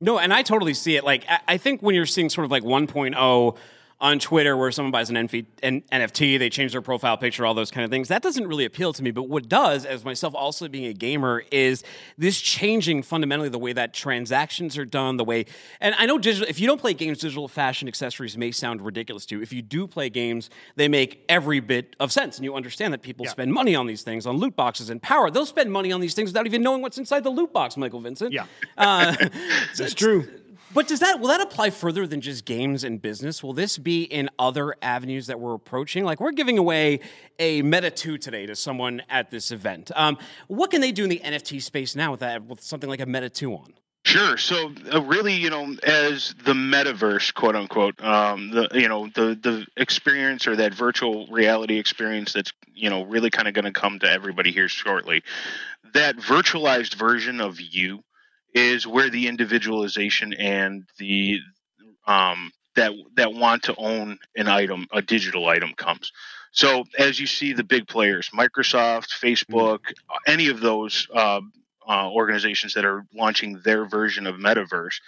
Speaker 2: No, and I totally see it. Like, I, I think when you're seeing sort of like 1.0 on Twitter where someone buys an NF- an NFT, they change their profile picture, all those kind of things. That doesn't really appeal to me. But what does, as myself also being a gamer, is this changing fundamentally the way that transactions are done, the way, and I know digital, if you don't play games, digital fashion accessories may sound ridiculous to you. If you do play games, they make every bit of sense. And you understand that people spend money on these things, on loot boxes and power. They'll spend money on these things without even knowing what's inside the loot box, Michael Vincent.
Speaker 3: Yeah.
Speaker 2: Uh,
Speaker 3: That's true.
Speaker 2: But does that will that apply further than just games and business? Will this be in other avenues that we're approaching? Like we're giving away a Meta 2 today to someone at this event. Um, what can they do in the NFT space now with that with something like a Meta 2 on?
Speaker 7: Sure. So, uh, really, you know, as the metaverse, quote unquote, um, the you know the the experience or that virtual reality experience that's you know really kind of going to come to everybody here shortly. That virtualized version of you is where the individualization and the um, that that want to own an item, a digital item, comes. So, as you see, the big players, Microsoft, Facebook, any of those. Uh, uh, organizations that are launching their version of metaverse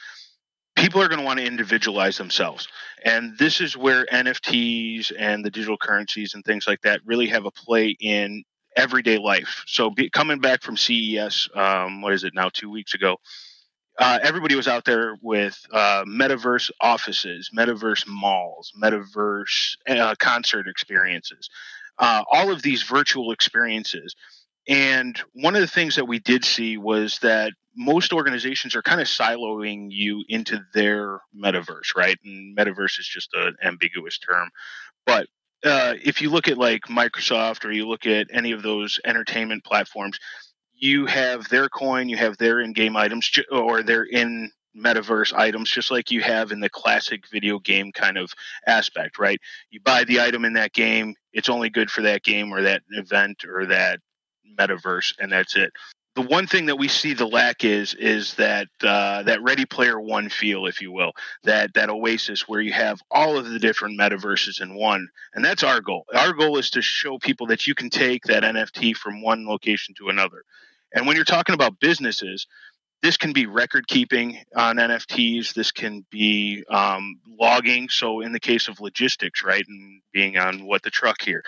Speaker 7: people are going to want to individualize themselves and this is where nfts and the digital currencies and things like that really have a play in everyday life so be, coming back from ces um, what is it now two weeks ago uh, everybody was out there with uh, metaverse offices metaverse malls metaverse uh, concert experiences uh, all of these virtual experiences and one of the things that we did see was that most organizations are kind of siloing you into their metaverse, right? And metaverse is just an ambiguous term. But uh, if you look at like Microsoft or you look at any of those entertainment platforms, you have their coin, you have their in game items, or their in metaverse items, just like you have in the classic video game kind of aspect, right? You buy the item in that game, it's only good for that game or that event or that metaverse, and that's it. The one thing that we see the lack is is that uh, that Ready Player One feel, if you will, that that oasis where you have all of the different metaverses in one, and that's our goal. Our goal is to show people that you can take that NFT from one location to another. And when you're talking about businesses, this can be record keeping on NFTs. This can be um, logging. So in the case of logistics, right, and being on what the truck here,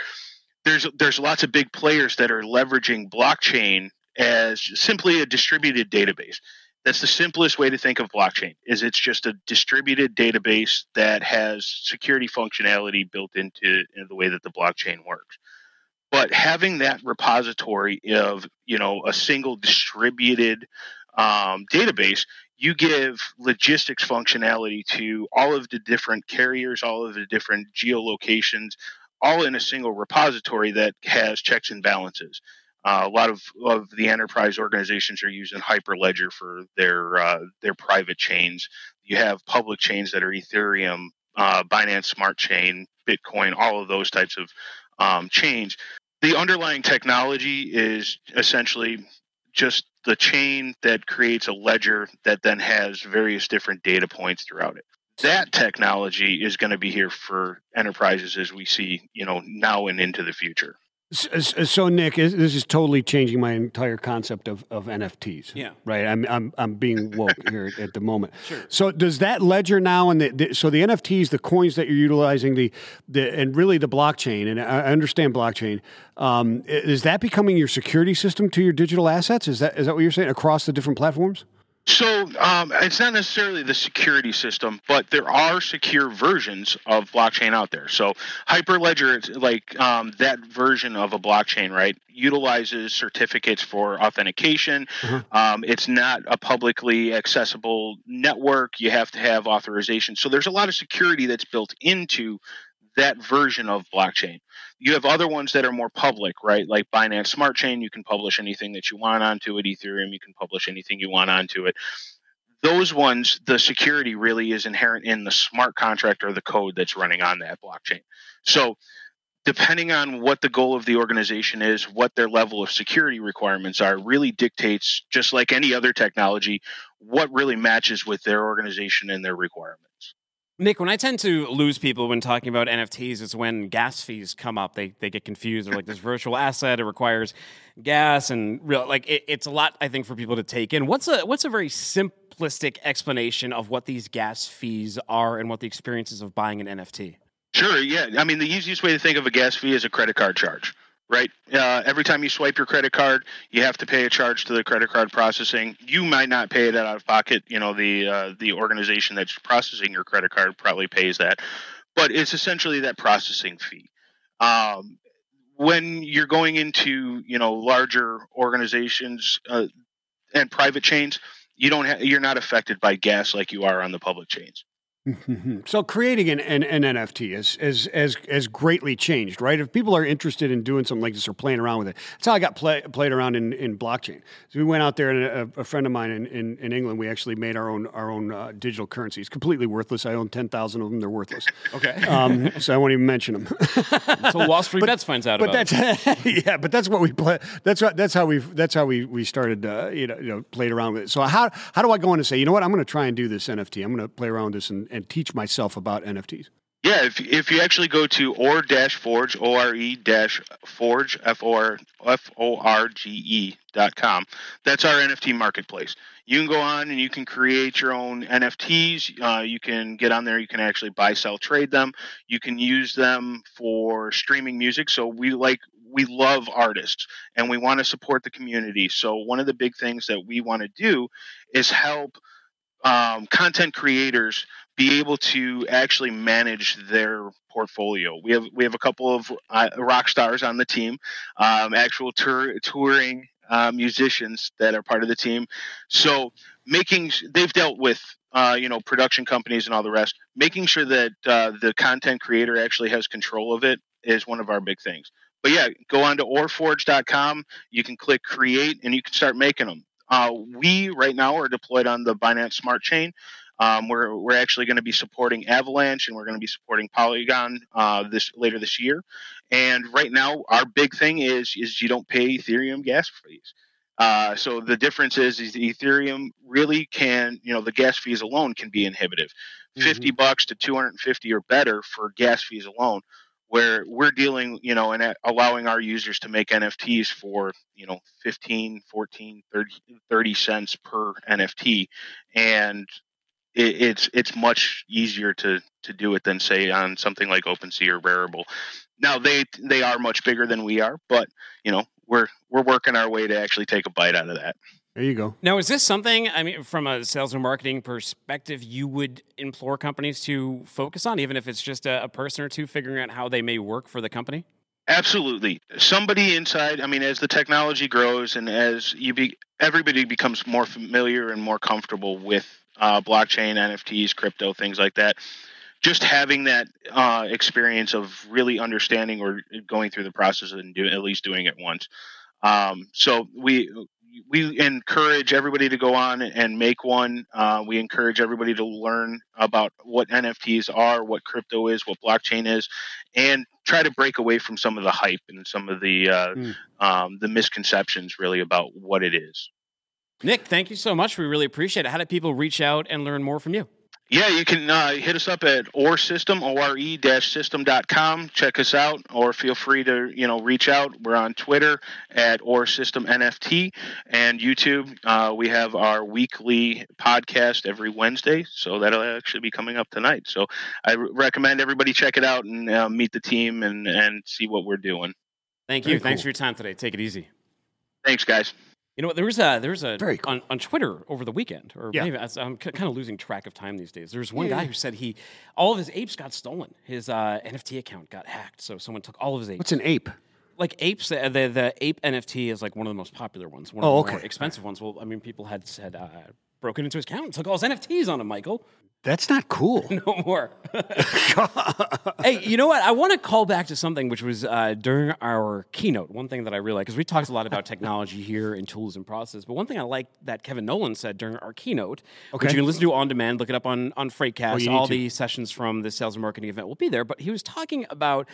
Speaker 7: there's there's lots of big players that are leveraging blockchain as simply a distributed database. That's the simplest way to think of blockchain is it's just a distributed database that has security functionality built into, the way that the blockchain works. But having that repository of you know a single distributed um, database, you give logistics functionality to all of the different carriers, all of the different geolocations, all in a single repository that has checks and balances. Uh, a lot of, of the enterprise organizations are using Hyperledger for their uh, their private chains. You have public chains that are Ethereum, uh, Binance Smart Chain, Bitcoin, all of those types of um, chains. The underlying technology is essentially just the chain that creates a ledger that then has various different data points throughout it that technology is going to be here for enterprises as we see, you know, now and into the future.
Speaker 3: So, Nick, this is totally changing my entire concept of, of NFTs.
Speaker 2: Yeah.
Speaker 3: Right. I'm I'm I'm being woke here at the moment.
Speaker 2: Sure.
Speaker 3: So, does that ledger now and the, the, so the NFTs, the coins that you're utilizing, the the and really the blockchain, and I understand blockchain, um, is that becoming your security system to your digital assets? Is that is that what you're saying across the different platforms?
Speaker 7: So um, it's not necessarily the security system, but there are secure versions of blockchain out there. So Hyperledger, like um, that version of a blockchain, right, utilizes certificates for authentication. Mm-hmm. Um, it's not a publicly accessible network. You have to have authorization. So there's a lot of security that's built into that version of blockchain. You have other ones that are more public, right? Like Binance Smart Chain, you can publish anything that you want onto it. Ethereum, you can publish anything you want onto it. Those ones, the security really is inherent in the smart contract or the code that's running on that blockchain. So, depending on what the goal of the organization is, what their level of security requirements are, really dictates, just like any other technology, what really matches with their organization and their requirements.
Speaker 2: Nick, when I tend to lose people when talking about NFTs is when gas fees come up. They they get confused. They're like this virtual asset. It requires gas and real like it, it's a lot. I think for people to take in. What's a what's a very simplistic explanation of what these gas fees are and what the experiences of buying an NFT?
Speaker 7: Sure. Yeah. I mean, the easiest way to think of a gas fee is a credit card charge right? Uh, every time you swipe your credit card, you have to pay a charge to the credit card processing. You might not pay it out of pocket. You know, the uh, the organization that's processing your credit card probably pays that, but it's essentially that processing fee. Um, when you're going into you know larger organizations uh, and private chains, you don't ha- you're not affected by gas like you are on the public chains.
Speaker 3: Mm-hmm. So creating an, an, an NFT is, is, is, has greatly changed, right? If people are interested in doing something like this or playing around with it, that's how I got play, played around in, in blockchain. So we went out there and a, a friend of mine in, in, in, England, we actually made our own our own uh, digital currency. It's completely worthless. I own ten thousand of them. They're worthless.
Speaker 2: okay.
Speaker 3: Um, so I won't even mention them.
Speaker 2: so Wall Street but, Bets finds out
Speaker 3: but
Speaker 2: about.
Speaker 3: That's, yeah, but that's what we play. That's what, that's how we that's how we we started. Uh, you, know, you know, played around with it. So how how do I go in and say, you know what, I'm going to try and do this NFT. I'm going to play around with this and, and teach myself about NFTs?
Speaker 7: Yeah, if, if you actually go to or dash forge o r e dash forge f o r f o r g e dot com, that's our NFT marketplace. You can go on and you can create your own NFTs. Uh, you can get on there. You can actually buy, sell, trade them. You can use them for streaming music. So we like we love artists and we want to support the community. So one of the big things that we want to do is help um, content creators be able to actually manage their portfolio. We have we have a couple of uh, rock stars on the team, um, actual tour, touring uh, musicians that are part of the team. So making they've dealt with uh, you know production companies and all the rest. Making sure that uh, the content creator actually has control of it is one of our big things. But yeah, go on to oreforge.com. You can click create and you can start making them. Uh, we right now are deployed on the Binance Smart Chain. Um, we're we're actually going to be supporting Avalanche and we're going to be supporting Polygon uh, this later this year. And right now, our big thing is is you don't pay Ethereum gas fees. Uh, so the difference is, is Ethereum really can, you know, the gas fees alone can be inhibitive. Mm-hmm. 50 bucks to 250 or better for gas fees alone where we're dealing, you know, and allowing our users to make NFTs for, you know, 15, 14, 30, 30 cents per NFT. And it, it's it's much easier to to do it than say on something like OpenSea or Rarible. Now they they are much bigger than we are, but you know we're we're working our way to actually take a bite out of that.
Speaker 3: There you go.
Speaker 2: Now, is this something, I mean, from a sales and marketing perspective, you would implore companies to focus on, even if it's just a, a person or two figuring out how they may work for the company?
Speaker 7: Absolutely. Somebody inside, I mean, as the technology grows and as you be, everybody becomes more familiar and more comfortable with uh, blockchain, NFTs, crypto, things like that. Just having that uh, experience of really understanding or going through the process and do, at least doing it once. Um, so we we encourage everybody to go on and make one. Uh, we encourage everybody to learn about what NFTs are, what crypto is, what blockchain is, and try to break away from some of the hype and some of the uh, mm. um, the misconceptions really about what it is.
Speaker 2: Nick, thank you so much. We really appreciate it. How do people reach out and learn more from you?
Speaker 7: Yeah, you can uh, hit us up at ORE oresystem, O-R-E-system.com. Check us out, or feel free to, you know, reach out. We're on Twitter at oresystemnft and YouTube. Uh, we have our weekly podcast every Wednesday, so that'll actually be coming up tonight. So I recommend everybody check it out and uh, meet the team and, and see what we're doing.
Speaker 2: Thank you. Cool. Thanks for your time today. Take it easy.
Speaker 7: Thanks, guys.
Speaker 2: You know, there was a there was a
Speaker 3: cool.
Speaker 2: on, on Twitter over the weekend, or
Speaker 3: Yeah.
Speaker 2: maybe I'm c- kind of losing track of time these days. There's one
Speaker 3: Yeah,
Speaker 2: guy who said he all of his apes got stolen. His uh, NFT account got hacked, so someone took all of his apes.
Speaker 3: What's an ape?
Speaker 2: like apes, uh, the the ape NFT is like one of the most popular ones, one
Speaker 3: Oh,
Speaker 2: of the more
Speaker 3: okay.
Speaker 2: expensive ones. Well, I mean, people had said uh, broken into his account, and took all his NFTs on him, Michael.
Speaker 3: That's not cool.
Speaker 2: No more. hey, you know what? I want to call back to something which was uh, during our keynote. One thing that I really like, because we talked a lot about technology here and tools and process, but one thing I like that Kevin Nolan said during our keynote,
Speaker 3: Okay.
Speaker 2: which you can listen to on demand, look it up on, on
Speaker 3: Oh,
Speaker 2: Freightcast,
Speaker 3: need
Speaker 2: all
Speaker 3: to.
Speaker 2: the sessions from the sales and marketing event will be there. But he was talking about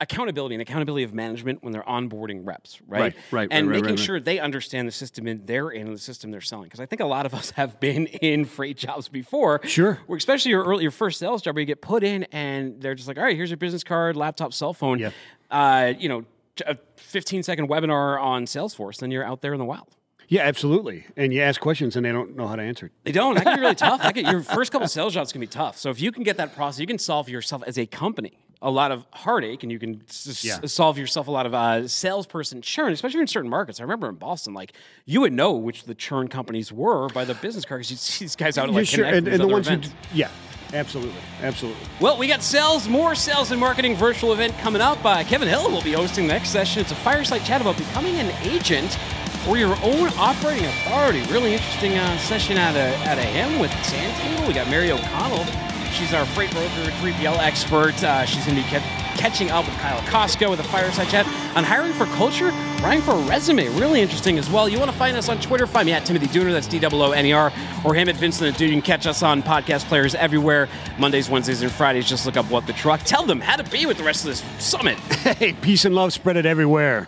Speaker 2: accountability and accountability of management when they're onboarding reps, right?
Speaker 3: Right, right,
Speaker 2: and
Speaker 3: right,
Speaker 2: making
Speaker 3: right,
Speaker 2: sure they understand the system in they're in and the system they're selling. Because I think a lot of us have been in freight jobs before.
Speaker 3: Sure.
Speaker 2: Where especially your early, your first sales job where you get put in and they're just like, all right, here's your business card, laptop, cell phone.
Speaker 3: Yeah.
Speaker 2: Uh, you know, a 15 second webinar on Salesforce, then you're out there in the wild.
Speaker 3: Yeah, absolutely. And you ask questions and they don't know how to answer. it.
Speaker 2: They don't. That can be really tough. Can, your first couple sales jobs can be tough. So if you can get that process, you can solve yourself as a company a lot of heartache, and you can s-
Speaker 3: Yeah.
Speaker 2: solve yourself a lot of uh, salesperson churn, especially in certain markets. I remember in Boston, like you would know which the churn companies were by the business card because you'd see these guys out at
Speaker 3: Yeah,
Speaker 2: like
Speaker 3: sure. And,
Speaker 2: and,
Speaker 3: the ones who, d- yeah, absolutely, absolutely.
Speaker 2: Well, we got sales, more sales and marketing virtual event coming up. Uh, Kevin Hill will be hosting the next session. It's a fireside chat about becoming an agent for your own operating authority. Really interesting uh, session out of, out of him with Santino. We got Mary O'Connell. She's our freight broker, 3PL expert. Uh, she's going to be ca- catching up with Kyle Costco with a fireside chat on hiring for culture, writing for a resume. Really interesting as well. You want to find us on Twitter? Find me at Timothy Dooner, that's D O O N E R, or him at Vincent Dude. You can catch us on podcast players everywhere. Mondays, Wednesdays, and Fridays. Just look up What the Truck. Tell them how to be with the rest of this summit.
Speaker 3: Hey, peace and love, spread it everywhere.